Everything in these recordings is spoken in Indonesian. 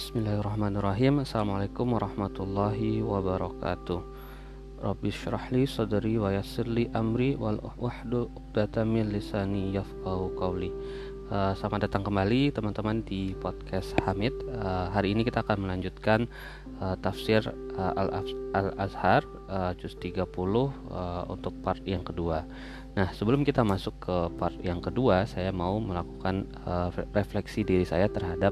Bismillahirrahmanirrahim. Assalamualaikum warahmatullahi wabarakatuh. Rabbi syrahli sadri wa yassirli amri wal wahdu min lisani yafqahu qawli. Uh, Selamat datang kembali teman-teman di podcast Hamid. Uh, Hari ini kita akan melanjutkan uh, tafsir uh, Al-Azhar uh, juz 30 uh, untuk part yang kedua. Nah, sebelum kita masuk ke part yang kedua, saya mau melakukan uh, refleksi diri saya terhadap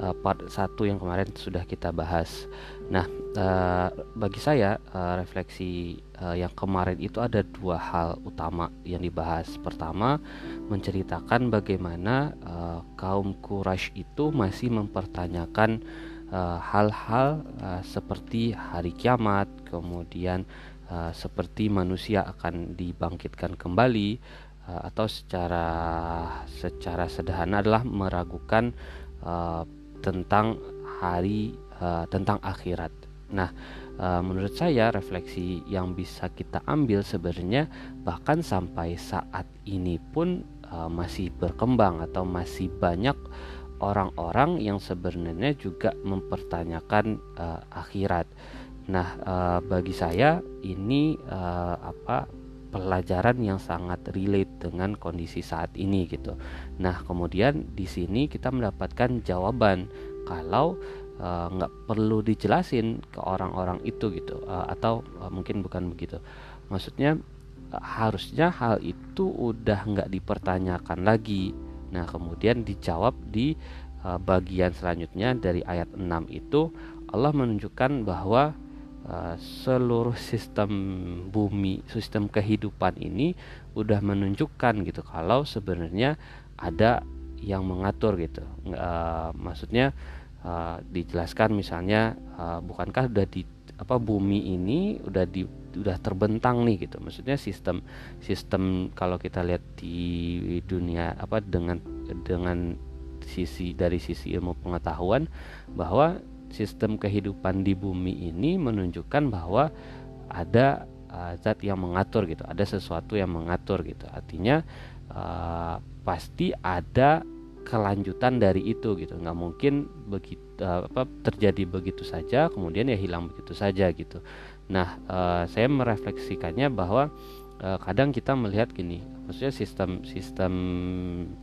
uh, part satu yang kemarin sudah kita bahas. Nah, uh, bagi saya uh, refleksi uh, yang kemarin itu ada dua hal utama yang dibahas. Pertama, menceritakan bagaimana uh, kaum Quraisy itu masih mempertanyakan hal-hal uh, uh, seperti hari kiamat, kemudian uh, seperti manusia akan dibangkitkan kembali atau secara secara sederhana adalah meragukan uh, tentang hari uh, tentang akhirat. Nah, uh, menurut saya refleksi yang bisa kita ambil sebenarnya bahkan sampai saat ini pun uh, masih berkembang atau masih banyak orang-orang yang sebenarnya juga mempertanyakan uh, akhirat. Nah, uh, bagi saya ini uh, apa pelajaran yang sangat relate dengan kondisi saat ini gitu. Nah, kemudian di sini kita mendapatkan jawaban kalau nggak uh, perlu dijelasin ke orang-orang itu gitu, uh, atau uh, mungkin bukan begitu. Maksudnya uh, harusnya hal itu udah nggak dipertanyakan lagi. Nah, kemudian dijawab di uh, bagian selanjutnya dari ayat 6 itu Allah menunjukkan bahwa Uh, seluruh sistem bumi, sistem kehidupan ini udah menunjukkan gitu kalau sebenarnya ada yang mengatur gitu. Uh, maksudnya uh, dijelaskan misalnya uh, bukankah udah di apa bumi ini udah di udah terbentang nih gitu. Maksudnya sistem sistem kalau kita lihat di dunia apa dengan dengan sisi dari sisi ilmu pengetahuan bahwa sistem kehidupan di bumi ini menunjukkan bahwa ada uh, zat yang mengatur gitu, ada sesuatu yang mengatur gitu. Artinya uh, pasti ada kelanjutan dari itu gitu. Nggak mungkin begitu uh, apa terjadi begitu saja kemudian ya hilang begitu saja gitu. Nah, uh, saya merefleksikannya bahwa uh, kadang kita melihat gini, maksudnya sistem sistem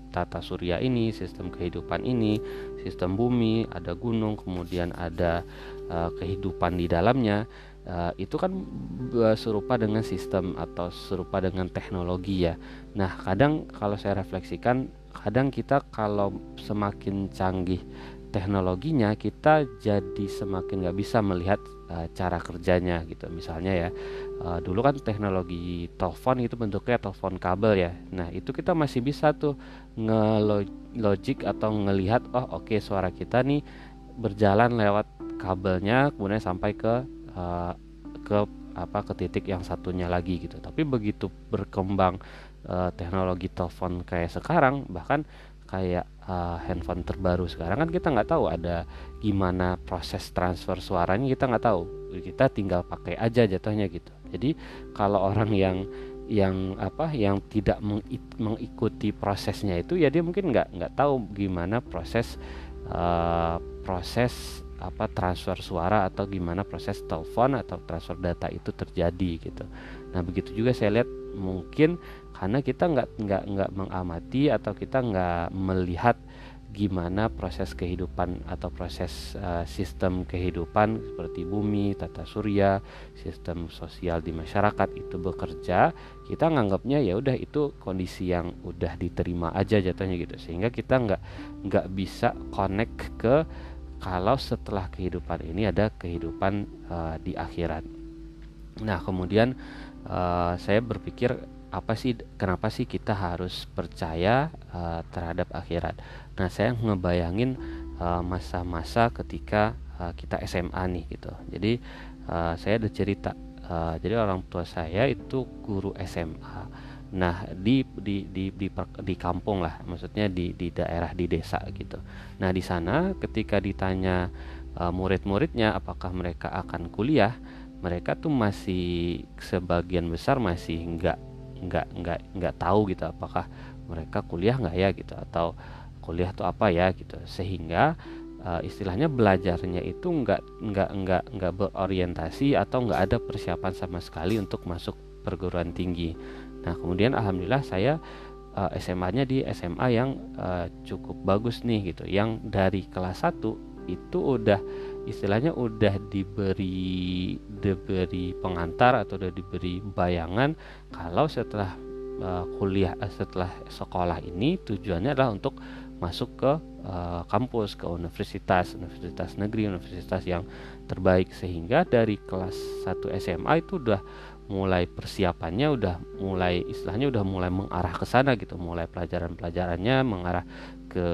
tata surya ini, sistem kehidupan ini, sistem bumi, ada gunung, kemudian ada uh, kehidupan di dalamnya. Uh, itu kan serupa dengan sistem atau serupa dengan teknologi ya. Nah, kadang kalau saya refleksikan, kadang kita kalau semakin canggih teknologinya kita jadi semakin nggak bisa melihat uh, cara kerjanya gitu. Misalnya ya uh, dulu kan teknologi telepon itu bentuknya telepon kabel ya. Nah itu kita masih bisa tuh ngelogik atau ngelihat oh oke okay, suara kita nih berjalan lewat kabelnya kemudian sampai ke uh, ke apa ke titik yang satunya lagi gitu. Tapi begitu berkembang uh, teknologi telepon kayak sekarang bahkan kayak uh, handphone terbaru. Sekarang kan kita nggak tahu ada gimana proses transfer suaranya kita nggak tahu. Kita tinggal pakai aja jatuhnya gitu. Jadi kalau orang yang yang apa yang tidak mengikuti prosesnya itu ya dia mungkin nggak nggak tahu gimana proses uh, proses apa transfer suara atau gimana proses telepon atau transfer data itu terjadi gitu. Nah begitu juga saya lihat mungkin karena kita nggak nggak nggak mengamati atau kita nggak melihat gimana proses kehidupan atau proses uh, sistem kehidupan seperti bumi, tata surya, sistem sosial di masyarakat itu bekerja, kita nganggapnya ya udah itu kondisi yang udah diterima aja jatuhnya gitu, sehingga kita nggak nggak bisa connect ke kalau setelah kehidupan ini ada kehidupan uh, di akhirat. Nah kemudian uh, saya berpikir apa sih kenapa sih kita harus percaya uh, terhadap akhirat? Nah saya ngebayangin eh, masa-masa uh, ketika uh, kita SMA nih gitu. Jadi uh, saya ada cerita. Uh, jadi orang tua saya itu guru SMA nah di di di di, di kampung lah maksudnya di di daerah di desa gitu. Nah di sana ketika ditanya uh, murid-muridnya apakah mereka akan kuliah mereka tuh masih sebagian besar masih enggak nggak nggak nggak tahu gitu apakah mereka kuliah nggak ya gitu atau kuliah tuh apa ya gitu sehingga uh, istilahnya belajarnya itu nggak nggak nggak nggak berorientasi atau nggak ada persiapan sama sekali untuk masuk perguruan tinggi. Nah kemudian alhamdulillah saya uh, SMA-nya di SMA yang uh, cukup bagus nih gitu, yang dari kelas 1 itu udah istilahnya udah diberi diberi pengantar atau udah diberi bayangan kalau setelah uh, kuliah setelah sekolah ini tujuannya adalah untuk masuk ke uh, kampus ke universitas universitas negeri universitas yang terbaik. Sehingga dari kelas 1 SMA itu udah mulai persiapannya udah mulai istilahnya udah mulai mengarah ke sana gitu. Mulai pelajaran-pelajarannya mengarah ke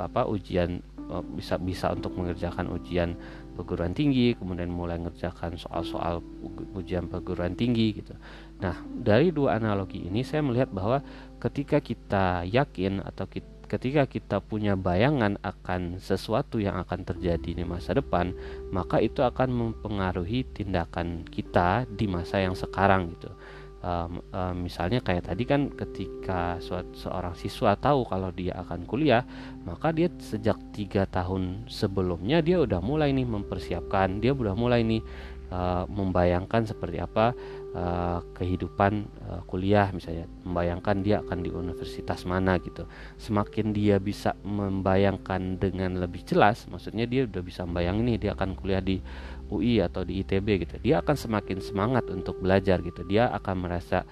apa ujian eh, bisa bisa untuk mengerjakan ujian perguruan tinggi kemudian mulai mengerjakan soal-soal ujian perguruan tinggi gitu nah dari dua analogi ini saya melihat bahwa ketika kita yakin atau kita ketika kita punya bayangan akan sesuatu yang akan terjadi di masa depan, maka itu akan mempengaruhi tindakan kita di masa yang sekarang gitu. Um, um, misalnya kayak tadi kan ketika seorang siswa tahu kalau dia akan kuliah, maka dia sejak tiga tahun sebelumnya dia udah mulai nih mempersiapkan, dia udah mulai nih uh, membayangkan seperti apa uh, kehidupan uh, kuliah misalnya membayangkan dia akan di universitas mana gitu. Semakin dia bisa membayangkan dengan lebih jelas maksudnya dia udah bisa membayangin nih dia akan kuliah di UI atau di ITB gitu dia akan semakin semangat untuk belajar gitu dia akan merasa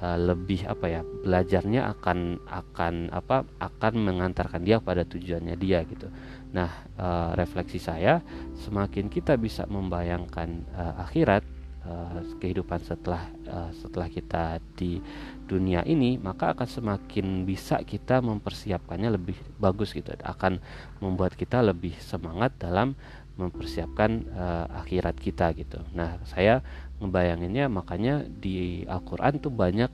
uh, lebih apa ya belajarnya akan akan apa akan mengantarkan dia pada tujuannya dia gitu Nah, uh, refleksi saya, semakin kita bisa membayangkan uh, akhirat, uh, kehidupan setelah uh, setelah kita di dunia ini, maka akan semakin bisa kita mempersiapkannya lebih bagus gitu. Akan membuat kita lebih semangat dalam mempersiapkan uh, akhirat kita gitu. Nah, saya ngebayanginnya makanya di Al-Qur'an tuh banyak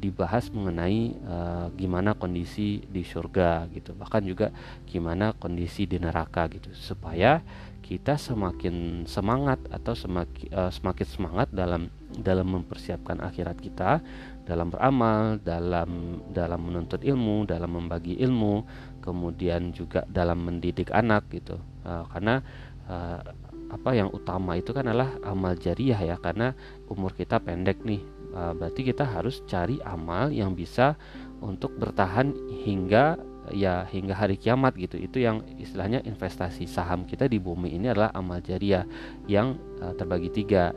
dibahas mengenai uh, gimana kondisi di surga gitu. Bahkan juga gimana kondisi di neraka gitu. Supaya kita semakin semangat atau semakin uh, semakin semangat dalam dalam mempersiapkan akhirat kita dalam beramal dalam dalam menuntut ilmu dalam membagi ilmu kemudian juga dalam mendidik anak gitu. Uh, karena uh, apa yang utama itu kan adalah amal jariah ya karena umur kita pendek nih. Uh, berarti kita harus cari amal yang bisa untuk bertahan hingga ya hingga hari kiamat gitu. Itu yang istilahnya investasi saham kita di bumi ini adalah amal jariah yang uh, terbagi tiga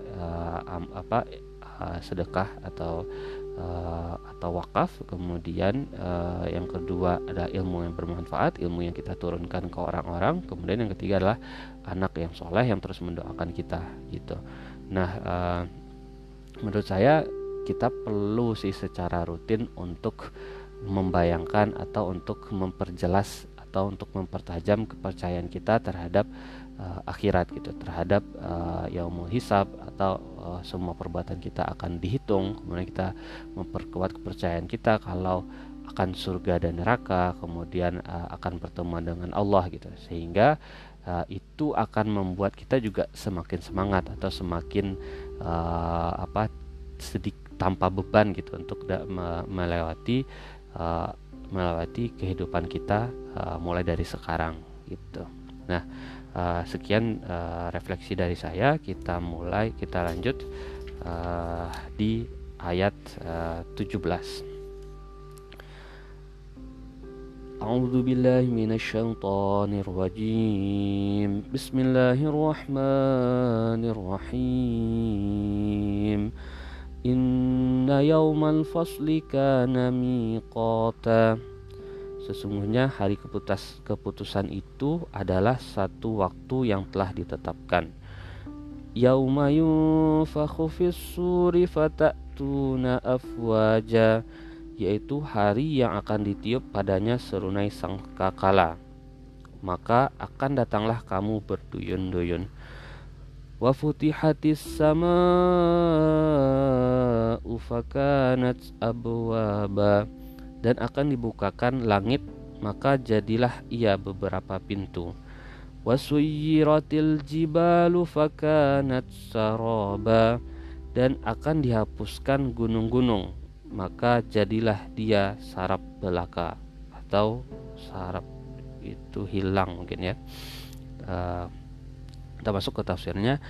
apa sedekah atau uh, atau wakaf. Kemudian uh, yang kedua ada ilmu yang bermanfaat ilmu yang kita turunkan ke orang-orang. Kemudian yang ketiga adalah anak yang soleh yang terus mendoakan kita gitu. Nah uh, menurut saya kita perlu sih secara rutin untuk membayangkan atau untuk memperjelas atau untuk mempertajam kepercayaan kita terhadap uh, akhirat gitu terhadap uh, yaumul hisab atau uh, semua perbuatan kita akan dihitung kemudian kita memperkuat kepercayaan kita kalau akan surga dan neraka kemudian uh, akan pertemuan dengan Allah gitu sehingga uh, itu akan membuat kita juga semakin semangat atau semakin uh, apa sedikit tanpa beban gitu untuk me melewati uh, melewati kehidupan kita uh, mulai dari sekarang gitu. Nah, uh, sekian uh, refleksi dari saya. Kita mulai kita lanjut uh, di ayat uh, 17. أعوذ بالله من الشيطان الرجيم بسم الله الرحمن الرحيم Inna yaumal fasli kana miqata Sesungguhnya hari keputus, keputusan itu adalah satu waktu yang telah ditetapkan. Yauma yunfakhu fis-suri fatatuna afwaja yaitu hari yang akan ditiup padanya serunai sang kakala maka akan datanglah kamu berduyun-duyun. Wa futihatis sama'u fakanat abwaba dan akan dibukakan langit maka jadilah ia beberapa pintu. Wasuyiratil jibalu fakanat saraba dan akan dihapuskan gunung-gunung maka jadilah dia sarap belaka atau sarap itu hilang mungkin ya. Uh, kita masuk ke tafsirnya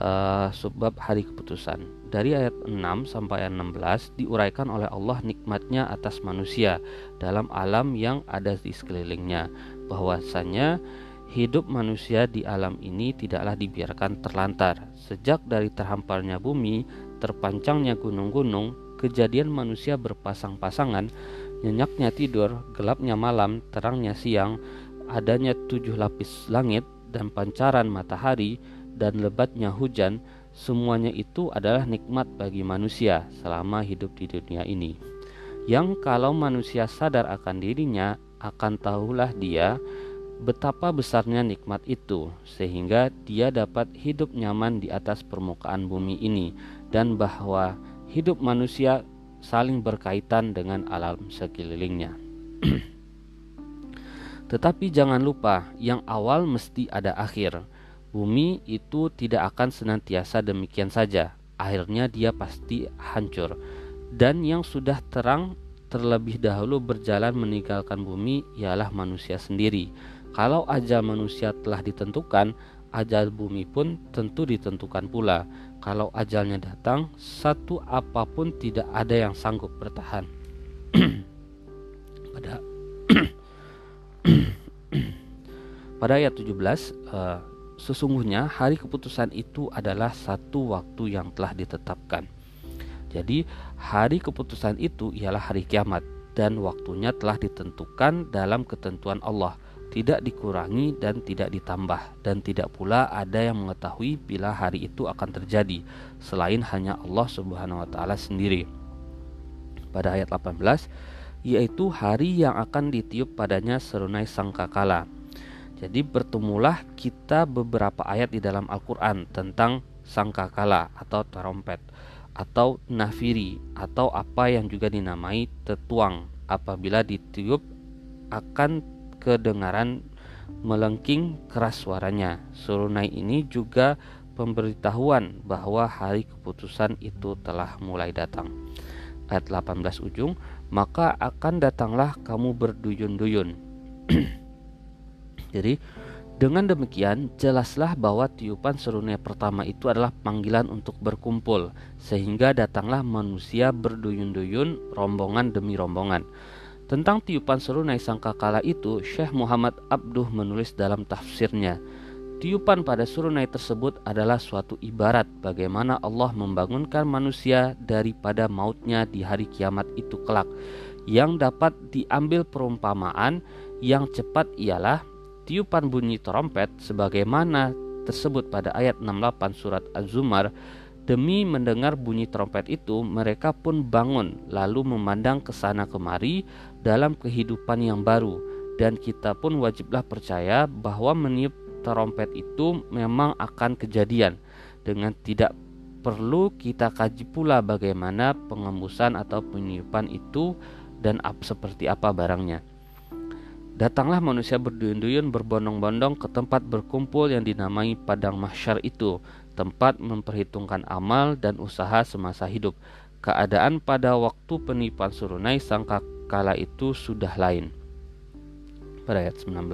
uh, sebab hari keputusan. Dari ayat 6 sampai ayat 16 diuraikan oleh Allah nikmatnya atas manusia dalam alam yang ada di sekelilingnya. Bahwasanya hidup manusia di alam ini tidaklah dibiarkan terlantar. Sejak dari terhamparnya bumi terpancangnya gunung-gunung kejadian manusia berpasang-pasangan nyenyaknya tidur gelapnya malam terangnya siang adanya tujuh lapis langit dan pancaran matahari dan lebatnya hujan, semuanya itu adalah nikmat bagi manusia selama hidup di dunia ini. Yang kalau manusia sadar akan dirinya, akan tahulah dia betapa besarnya nikmat itu, sehingga dia dapat hidup nyaman di atas permukaan bumi ini, dan bahwa hidup manusia saling berkaitan dengan alam sekelilingnya. Tetapi jangan lupa, yang awal mesti ada akhir. Bumi itu tidak akan senantiasa demikian saja. Akhirnya dia pasti hancur. Dan yang sudah terang terlebih dahulu berjalan meninggalkan bumi ialah manusia sendiri. Kalau ajal manusia telah ditentukan, ajal bumi pun tentu ditentukan pula. Kalau ajalnya datang, satu apa pun tidak ada yang sanggup bertahan. Pada Pada ayat 17, uh, sesungguhnya hari keputusan itu adalah satu waktu yang telah ditetapkan. Jadi, hari keputusan itu ialah hari kiamat dan waktunya telah ditentukan dalam ketentuan Allah, tidak dikurangi dan tidak ditambah dan tidak pula ada yang mengetahui bila hari itu akan terjadi selain hanya Allah Subhanahu wa taala sendiri. Pada ayat 18, yaitu hari yang akan ditiup padanya serunai sangkakala jadi bertemulah kita beberapa ayat di dalam Al-Quran tentang sangkakala atau trompet atau nafiri atau apa yang juga dinamai tetuang apabila ditiup akan kedengaran melengking keras suaranya. Surunai ini juga pemberitahuan bahwa hari keputusan itu telah mulai datang. Ayat 18 ujung, maka akan datanglah kamu berduyun-duyun. Jadi dengan demikian jelaslah bahwa tiupan serunya pertama itu adalah panggilan untuk berkumpul sehingga datanglah manusia berduyun-duyun rombongan demi rombongan. Tentang tiupan serunai sangkakala itu Syekh Muhammad Abduh menulis dalam tafsirnya Tiupan pada serunai tersebut adalah suatu ibarat bagaimana Allah membangunkan manusia daripada mautnya di hari kiamat itu kelak. Yang dapat diambil perumpamaan yang cepat ialah tiupan bunyi trompet sebagaimana tersebut pada ayat 68 surat Az-Zumar demi mendengar bunyi trompet itu mereka pun bangun lalu memandang ke sana kemari dalam kehidupan yang baru dan kita pun wajiblah percaya bahwa meniup trompet itu memang akan kejadian dengan tidak perlu kita kaji pula bagaimana pengembusan atau peniupan itu dan seperti apa barangnya. Datanglah manusia berduyun-duyun berbondong-bondong ke tempat berkumpul yang dinamai padang mahsyar itu, tempat memperhitungkan amal dan usaha semasa hidup. Keadaan pada waktu penipuan surunai sangka kala itu sudah lain. Pada ayat 19,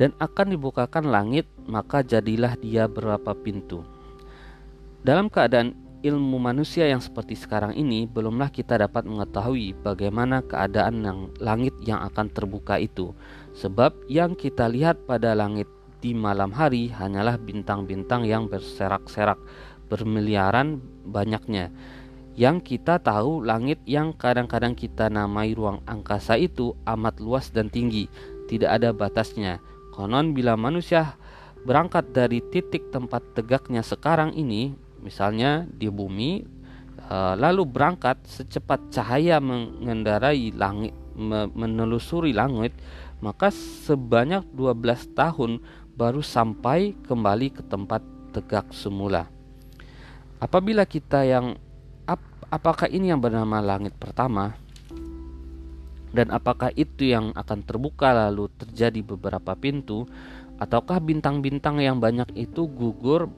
dan akan dibukakan langit, maka jadilah dia berapa pintu. Dalam keadaan ilmu manusia yang seperti sekarang ini belumlah kita dapat mengetahui bagaimana keadaan yang langit yang akan terbuka itu. Sebab yang kita lihat pada langit di malam hari hanyalah bintang-bintang yang berserak-serak bermiliaran banyaknya. Yang kita tahu langit yang kadang-kadang kita namai ruang angkasa itu amat luas dan tinggi tidak ada batasnya. Konon bila manusia berangkat dari titik tempat tegaknya sekarang ini misalnya di bumi uh, lalu berangkat secepat cahaya mengendarai langit menelusuri langit maka sebanyak 12 tahun baru sampai kembali ke tempat tegak semula. Apabila kita yang ap, apakah ini yang bernama langit pertama? Dan apakah itu yang akan terbuka lalu terjadi beberapa pintu? Ataukah bintang-bintang yang banyak itu gugur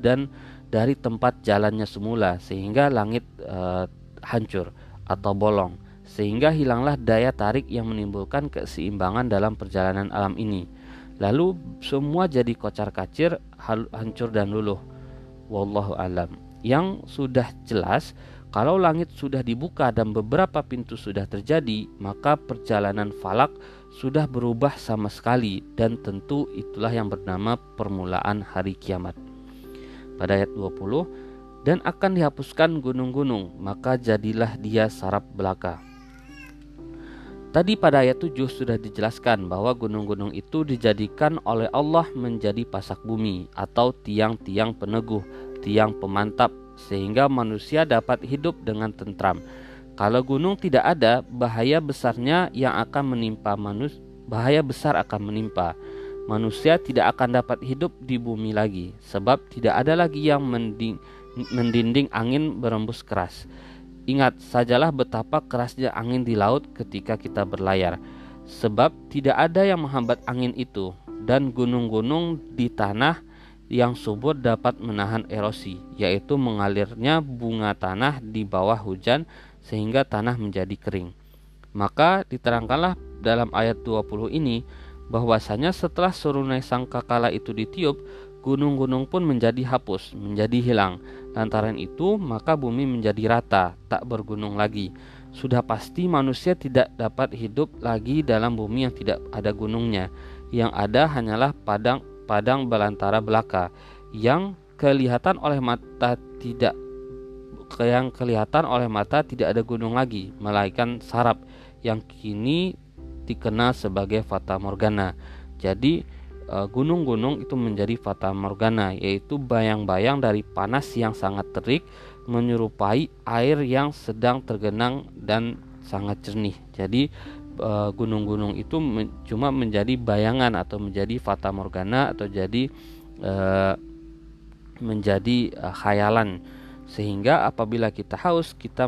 dan dari tempat jalannya semula sehingga langit e, hancur atau bolong sehingga hilanglah daya tarik yang menimbulkan keseimbangan dalam perjalanan alam ini. Lalu semua jadi kocar-kacir, hancur dan luluh. Wallahu alam. Yang sudah jelas kalau langit sudah dibuka dan beberapa pintu sudah terjadi, maka perjalanan falak sudah berubah sama sekali dan tentu itulah yang bernama permulaan hari kiamat. Pada ayat 20, dan akan dihapuskan gunung-gunung, maka jadilah dia sarap belaka. Tadi pada ayat 7 sudah dijelaskan bahwa gunung-gunung itu dijadikan oleh Allah menjadi pasak bumi atau tiang-tiang peneguh, tiang pemantap sehingga manusia dapat hidup dengan tentram. Kalau gunung tidak ada, bahaya besarnya yang akan menimpa manusia, bahaya besar akan menimpa. Manusia tidak akan dapat hidup di bumi lagi sebab tidak ada lagi yang mending mendinding angin berembus keras. Ingat sajalah betapa kerasnya angin di laut ketika kita berlayar, sebab tidak ada yang menghambat angin itu, dan gunung-gunung di tanah yang subur dapat menahan erosi, yaitu mengalirnya bunga tanah di bawah hujan sehingga tanah menjadi kering. Maka diterangkanlah dalam ayat 20 ini bahwasanya setelah surunai sangkakala itu ditiup, gunung-gunung pun menjadi hapus, menjadi hilang. Lantaran itu, maka bumi menjadi rata, tak bergunung lagi. Sudah pasti manusia tidak dapat hidup lagi dalam bumi yang tidak ada gunungnya. Yang ada hanyalah padang padang belantara belaka yang kelihatan oleh mata tidak yang kelihatan oleh mata tidak ada gunung lagi, melainkan sarap yang kini dikenal sebagai fata morgana. Jadi Eh, gunung-gunung itu menjadi fata morgana yaitu bayang-bayang dari panas yang sangat terik menyerupai air yang sedang tergenang dan sangat jernih. Jadi eh, gunung-gunung itu cuma menjadi bayangan atau menjadi fata morgana atau jadi uh, menjadi khayalan sehingga apabila kita haus kita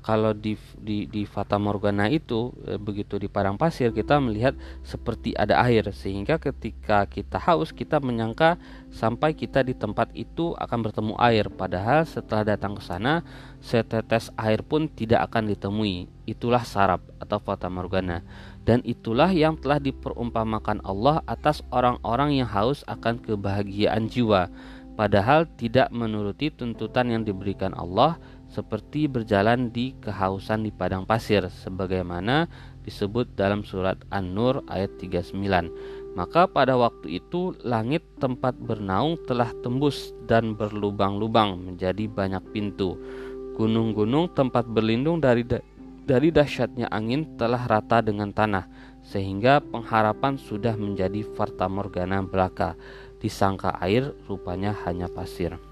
kalau di di di Fata Morgana itu e, begitu di padang pasir kita melihat seperti ada air. Sehingga ketika kita haus kita menyangka sampai kita di tempat itu akan bertemu air. Padahal setelah datang ke sana setetes air pun tidak akan ditemui. Itulah sarap atau Fata Morgana. Dan itulah yang telah diperumpamakan Allah atas orang-orang yang haus akan kebahagiaan jiwa. Padahal tidak menuruti tuntutan yang diberikan Allah seperti berjalan di kehausan di padang pasir sebagaimana disebut dalam surat An-Nur ayat 39. Maka pada waktu itu langit tempat bernaung telah tembus dan berlubang-lubang menjadi banyak pintu. Gunung-gunung tempat berlindung dari dari dahsyatnya angin telah rata dengan tanah sehingga pengharapan sudah menjadi farta morgana belaka. Disangka air rupanya hanya pasir.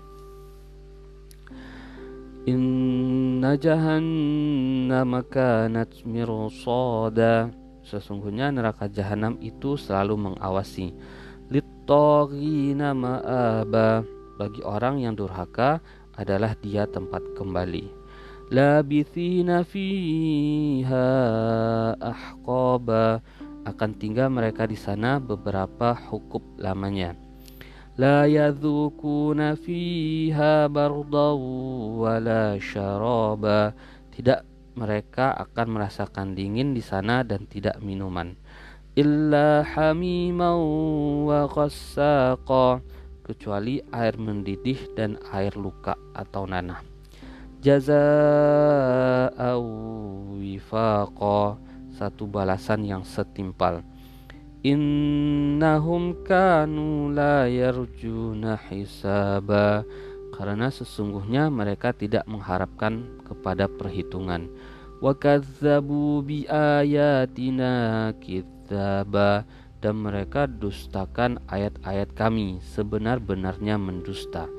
Inna jahannam kanat mirsada. Sesungguhnya neraka jahanam itu selalu mengawasi. Littogina ma'aba. Bagi orang yang durhaka adalah dia tempat kembali. Labithina fiha ahqaba. Akan tinggal mereka di sana beberapa hukum lamanya لا يذوقون فيها بردا ولا شرابا tidak mereka akan merasakan dingin di sana dan tidak minuman illa hamiman wa ghassaqa kecuali air mendidih dan air luka atau nanah jazaa'u wifaqa satu balasan yang setimpal Innahum kanu la yarjuna hisaba karena sesungguhnya mereka tidak mengharapkan kepada perhitungan. Wa kadzabu bi ayatina kitsaba dan mereka dustakan ayat-ayat kami sebenar-benarnya mendusta.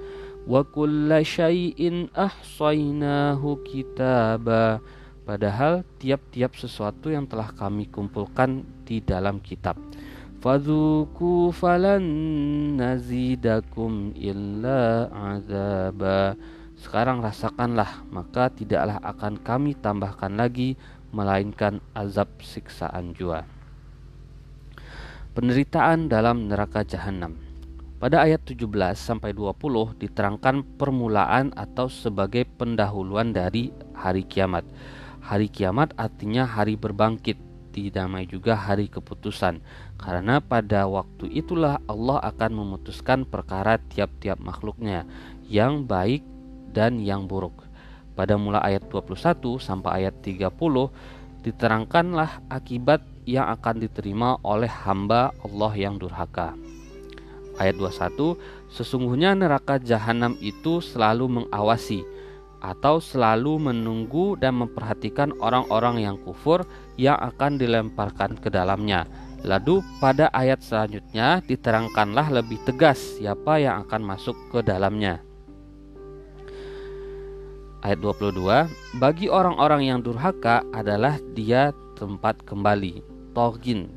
Wa kulla syai'in ahsaynahu kitaba Padahal tiap-tiap sesuatu yang telah kami kumpulkan di dalam kitab. Fadzuku falan nazidakum illa azaba. Sekarang rasakanlah, maka tidaklah akan kami tambahkan lagi melainkan azab siksaan jua. Penderitaan dalam neraka jahanam. Pada ayat 17 sampai 20 diterangkan permulaan atau sebagai pendahuluan dari hari kiamat Hari kiamat artinya hari berbangkit, dinamai juga hari keputusan. Karena pada waktu itulah Allah akan memutuskan perkara tiap-tiap makhluknya yang baik dan yang buruk. Pada mula ayat 21 sampai ayat 30 diterangkanlah akibat yang akan diterima oleh hamba Allah yang durhaka. Ayat 21 Sesungguhnya neraka jahanam itu selalu mengawasi atau selalu menunggu dan memperhatikan orang-orang yang kufur yang akan dilemparkan ke dalamnya. Lalu pada ayat selanjutnya diterangkanlah lebih tegas siapa yang akan masuk ke dalamnya. Ayat 22 Bagi orang-orang yang durhaka adalah dia tempat kembali Togin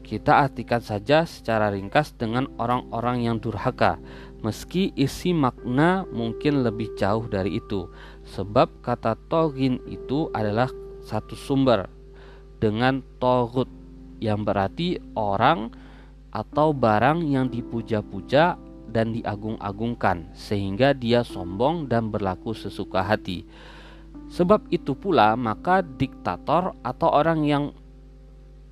Kita artikan saja secara ringkas dengan orang-orang yang durhaka meski isi makna mungkin lebih jauh dari itu. Sebab kata togin itu adalah satu sumber dengan togut yang berarti orang atau barang yang dipuja-puja dan diagung-agungkan sehingga dia sombong dan berlaku sesuka hati. Sebab itu pula maka diktator atau orang yang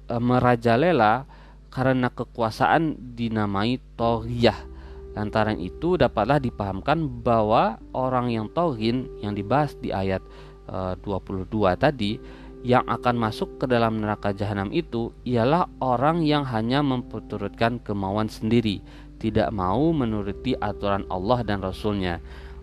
e, merajalela karena kekuasaan dinamai tohiyah Lantaran itu dapatlah dipahamkan bahwa orang yang tauhin yang dibahas di ayat e, 22 tadi yang akan masuk ke dalam neraka jahanam itu ialah orang yang hanya memperturutkan kemauan sendiri, tidak mau menuruti aturan Allah dan Rasulnya.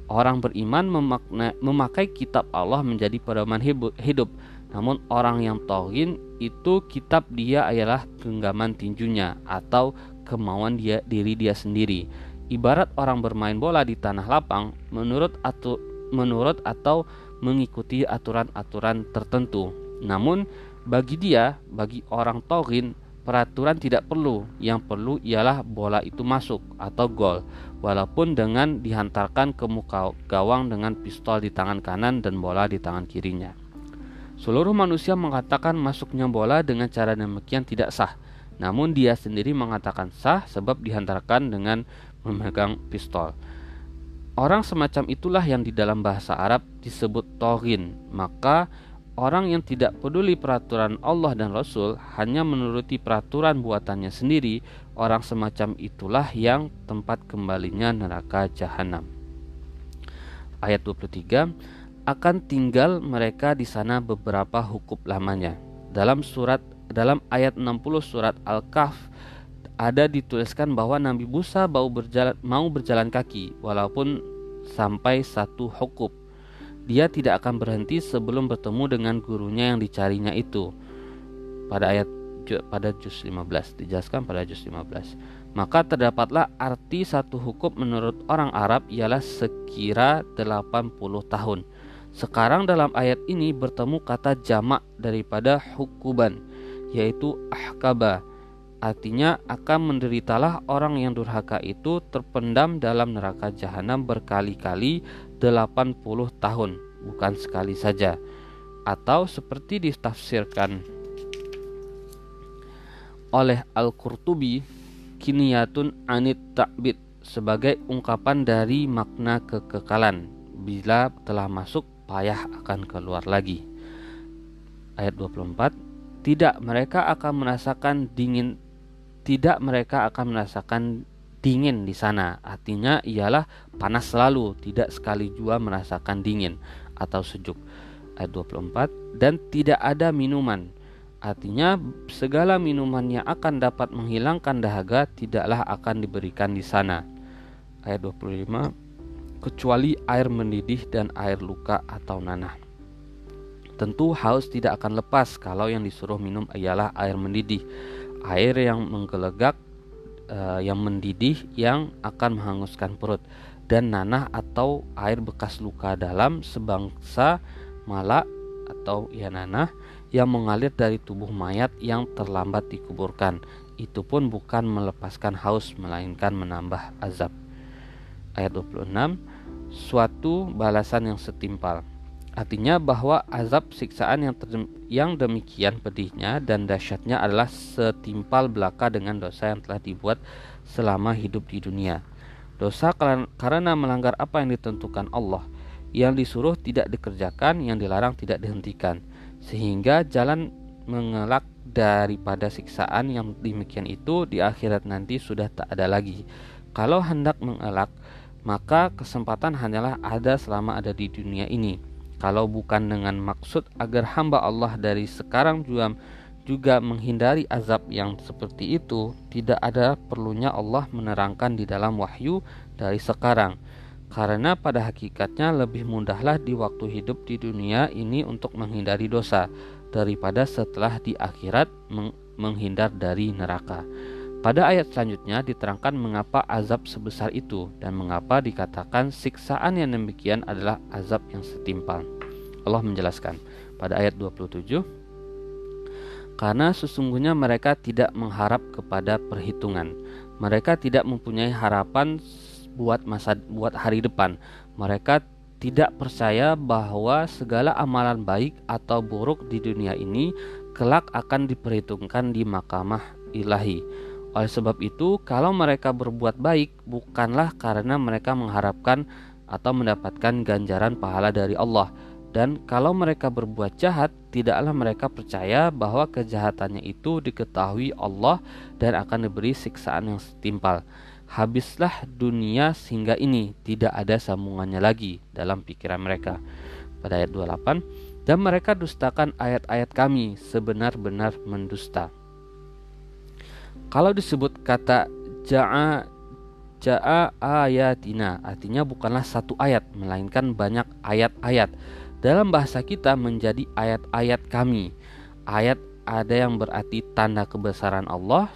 Orang beriman memakna, memakai kitab Allah menjadi pedoman hidup, namun orang yang tauhin itu kitab dia ialah genggaman tinjunya atau kemauan dia diri dia sendiri ibarat orang bermain bola di tanah lapang menurut atu, menurut atau mengikuti aturan-aturan tertentu. Namun bagi dia, bagi orang tauhin, peraturan tidak perlu. Yang perlu ialah bola itu masuk atau gol, walaupun dengan dihantarkan ke muka gawang dengan pistol di tangan kanan dan bola di tangan kirinya. Seluruh manusia mengatakan masuknya bola dengan cara demikian tidak sah. Namun dia sendiri mengatakan sah sebab dihantarkan dengan memegang pistol. Orang semacam itulah yang di dalam bahasa Arab disebut torin. Maka orang yang tidak peduli peraturan Allah dan Rasul hanya menuruti peraturan buatannya sendiri, orang semacam itulah yang tempat kembalinya neraka jahanam. Ayat 23 akan tinggal mereka di sana beberapa hukum lamanya. Dalam surat dalam ayat 60 surat Al-Kahf ada dituliskan bahwa Nabi Musa mau berjalan, mau berjalan kaki walaupun sampai satu hukub. Dia tidak akan berhenti sebelum bertemu dengan gurunya yang dicarinya itu. Pada ayat pada juz 15 dijelaskan pada juz 15. Maka terdapatlah arti satu hukum menurut orang Arab ialah sekira 80 tahun. Sekarang dalam ayat ini bertemu kata jamak daripada hukuban yaitu ahkabah Artinya akan menderitalah orang yang durhaka itu terpendam dalam neraka jahanam berkali-kali 80 tahun, bukan sekali saja. Atau seperti ditafsirkan oleh Al-Qurtubi, kiniyatun anit ta'bid sebagai ungkapan dari makna kekekalan. Bila telah masuk, payah akan keluar lagi. Ayat 24 Tidak mereka akan merasakan dingin tidak mereka akan merasakan dingin di sana. Artinya ialah panas selalu, tidak sekali jua merasakan dingin atau sejuk. Ayat 24 dan tidak ada minuman. Artinya segala minuman yang akan dapat menghilangkan dahaga tidaklah akan diberikan di sana. Ayat 25 kecuali air mendidih dan air luka atau nanah. Tentu haus tidak akan lepas kalau yang disuruh minum ialah air mendidih air yang menggelegak uh, yang mendidih yang akan menghanguskan perut. Dan nanah atau air bekas luka dalam sebangsa malak atau ya nanah yang mengalir dari tubuh mayat yang terlambat dikuburkan. Itu pun bukan melepaskan haus melainkan menambah azab. Ayat 26 suatu balasan yang setimpal Artinya bahwa azab siksaan yang, yang demikian pedihnya dan dahsyatnya adalah setimpal belaka dengan dosa yang telah dibuat selama hidup di dunia. Dosa karena melanggar apa yang ditentukan Allah, yang disuruh tidak dikerjakan, yang dilarang tidak dihentikan. sehingga jalan mengelak daripada siksaan yang demikian itu di akhirat nanti sudah tak ada lagi. Kalau hendak mengelak, maka kesempatan hanyalah ada selama ada di dunia ini. Kalau bukan dengan maksud agar hamba Allah dari sekarang juga juga menghindari azab yang seperti itu, tidak ada perlunya Allah menerangkan di dalam wahyu dari sekarang. Karena pada hakikatnya lebih mudahlah di waktu hidup di dunia ini untuk menghindari dosa daripada setelah di akhirat menghindar dari neraka. Pada ayat selanjutnya diterangkan mengapa azab sebesar itu dan mengapa dikatakan siksaan yang demikian adalah azab yang setimpal. Allah menjelaskan pada ayat 27 karena sesungguhnya mereka tidak mengharap kepada perhitungan. Mereka tidak mempunyai harapan buat masa buat hari depan. Mereka tidak percaya bahwa segala amalan baik atau buruk di dunia ini kelak akan diperhitungkan di mahkamah ilahi. Oleh sebab itu, kalau mereka berbuat baik bukanlah karena mereka mengharapkan atau mendapatkan ganjaran pahala dari Allah, dan kalau mereka berbuat jahat, tidaklah mereka percaya bahwa kejahatannya itu diketahui Allah dan akan diberi siksaan yang setimpal. Habislah dunia sehingga ini tidak ada sambungannya lagi dalam pikiran mereka. Pada ayat 28, dan mereka dustakan ayat-ayat kami sebenar-benar mendusta. Kalau disebut kata ja'a ja'a ayatina artinya bukanlah satu ayat melainkan banyak ayat-ayat dalam bahasa kita menjadi ayat-ayat kami. Ayat ada yang berarti tanda kebesaran Allah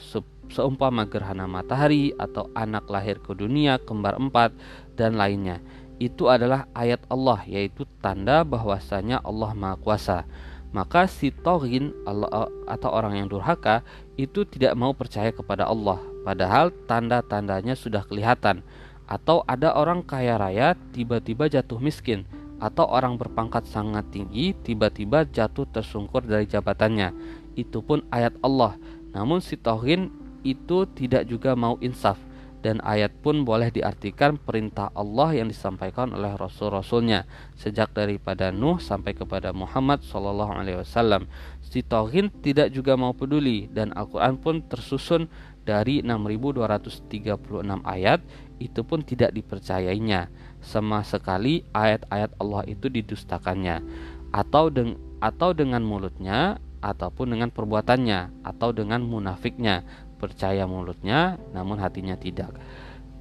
seumpama gerhana matahari atau anak lahir ke dunia kembar empat dan lainnya. Itu adalah ayat Allah yaitu tanda bahwasanya Allah Maha Kuasa. Maka si Torin Allah, atau orang yang durhaka itu tidak mau percaya kepada Allah padahal tanda-tandanya sudah kelihatan atau ada orang kaya raya tiba-tiba jatuh miskin atau orang berpangkat sangat tinggi tiba-tiba jatuh tersungkur dari jabatannya. Itu pun ayat Allah. Namun si Tauhin itu tidak juga mau insaf dan ayat pun boleh diartikan perintah Allah yang disampaikan oleh rasul-rasulnya sejak daripada Nuh sampai kepada Muhammad Shallallahu Alaihi Wasallam. Si Tauhin tidak juga mau peduli dan Al-Quran pun tersusun dari 6236 ayat itu pun tidak dipercayainya. Sama sekali ayat-ayat Allah itu didustakannya. Atau deng atau dengan mulutnya ataupun dengan perbuatannya atau dengan munafiknya percaya mulutnya namun hatinya tidak.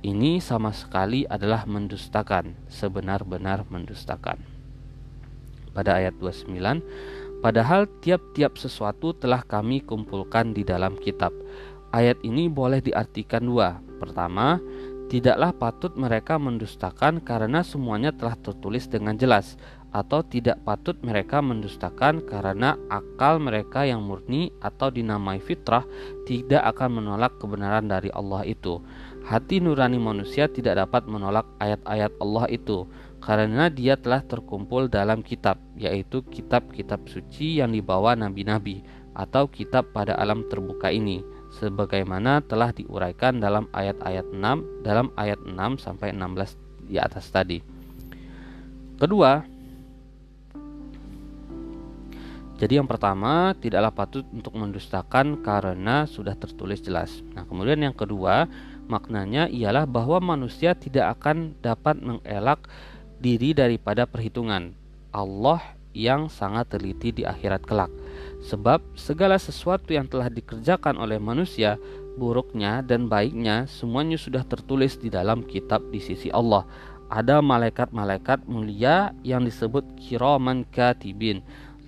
Ini sama sekali adalah mendustakan sebenar-benar mendustakan. Pada ayat 29 padahal tiap-tiap sesuatu telah kami kumpulkan di dalam kitab. Ayat ini boleh diartikan dua. Pertama Tidaklah patut mereka mendustakan karena semuanya telah tertulis dengan jelas atau tidak patut mereka mendustakan karena akal mereka yang murni atau dinamai fitrah tidak akan menolak kebenaran dari Allah itu. Hati nurani manusia tidak dapat menolak ayat-ayat Allah itu karena dia telah terkumpul dalam kitab, yaitu kitab-kitab suci yang dibawa nabi-nabi atau kitab pada alam terbuka ini sebagaimana telah diuraikan dalam ayat-ayat 6 dalam ayat 6 sampai 16 di atas tadi. Kedua, jadi yang pertama tidaklah patut untuk mendustakan karena sudah tertulis jelas. Nah, kemudian yang kedua, maknanya ialah bahwa manusia tidak akan dapat mengelak diri daripada perhitungan. Allah yang sangat teliti di akhirat kelak. Sebab segala sesuatu yang telah dikerjakan oleh manusia, buruknya dan baiknya semuanya sudah tertulis di dalam kitab di sisi Allah. Ada malaikat-malaikat mulia yang disebut kiraman katibin.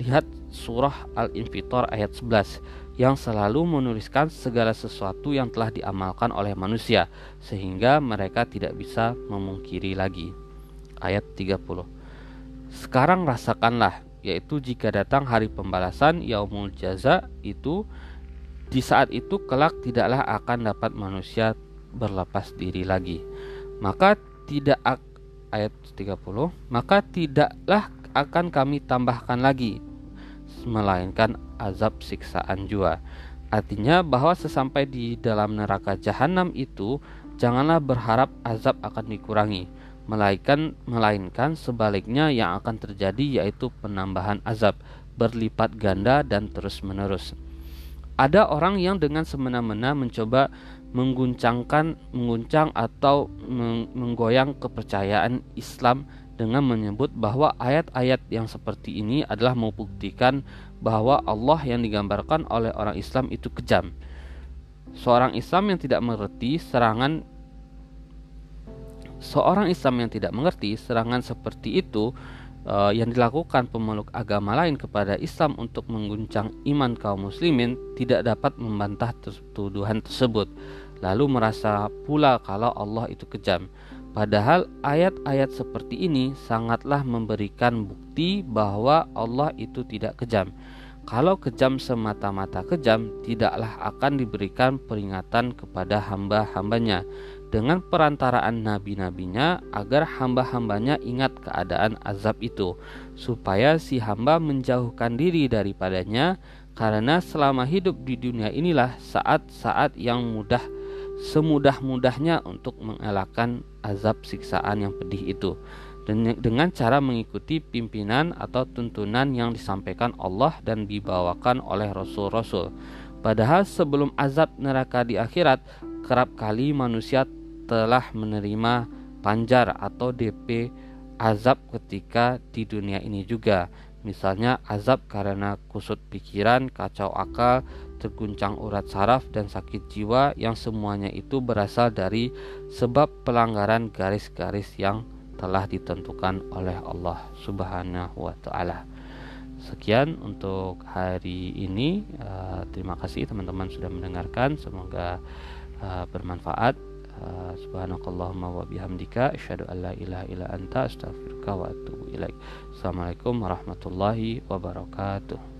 Lihat surah Al-Infitar ayat 11 yang selalu menuliskan segala sesuatu yang telah diamalkan oleh manusia sehingga mereka tidak bisa memungkiri lagi. Ayat 30. Sekarang rasakanlah yaitu jika datang hari pembalasan yaumul jaza itu di saat itu kelak tidaklah akan dapat manusia berlepas diri lagi maka tidak ayat 30 maka tidaklah akan kami tambahkan lagi melainkan azab siksaan jua artinya bahwa sesampai di dalam neraka jahanam itu janganlah berharap azab akan dikurangi melainkan melainkan sebaliknya yang akan terjadi yaitu penambahan azab berlipat ganda dan terus-menerus. Ada orang yang dengan semena-mena mencoba mengguncangkan, mengguncang atau menggoyang kepercayaan Islam dengan menyebut bahwa ayat-ayat yang seperti ini adalah membuktikan bahwa Allah yang digambarkan oleh orang Islam itu kejam. Seorang Islam yang tidak mengerti serangan seorang Islam yang tidak mengerti serangan seperti itu uh, yang dilakukan pemeluk agama lain kepada Islam untuk mengguncang iman kaum muslimin tidak dapat membantah tuduhan tersebut lalu merasa pula kalau Allah itu kejam padahal ayat-ayat seperti ini sangatlah memberikan bukti bahwa Allah itu tidak kejam. Kalau kejam semata-mata kejam, tidaklah akan diberikan peringatan kepada hamba-hambanya. Dengan perantaraan nabi-nabinya agar hamba-hambanya ingat keadaan azab itu supaya si hamba menjauhkan diri daripadanya karena selama hidup di dunia inilah saat-saat yang mudah semudah-mudahnya untuk mengelakkan azab siksaan yang pedih itu dengan cara mengikuti pimpinan atau tuntunan yang disampaikan Allah dan dibawakan oleh rasul-rasul. Padahal sebelum azab neraka di akhirat, kerap kali manusia telah menerima panjar atau DP azab ketika di dunia ini juga. Misalnya azab karena kusut pikiran, kacau akal, terguncang urat saraf dan sakit jiwa yang semuanya itu berasal dari sebab pelanggaran garis-garis yang telah ditentukan oleh Allah Subhanahu wa taala. Sekian untuk hari ini. Uh, terima kasih teman-teman sudah mendengarkan. Semoga uh, bermanfaat. Uh, subhanakallahumma wa bihamdika asyhadu an la ilaha illa anta astaghfiruka wa atubu ilaik. Assalamualaikum warahmatullahi wabarakatuh.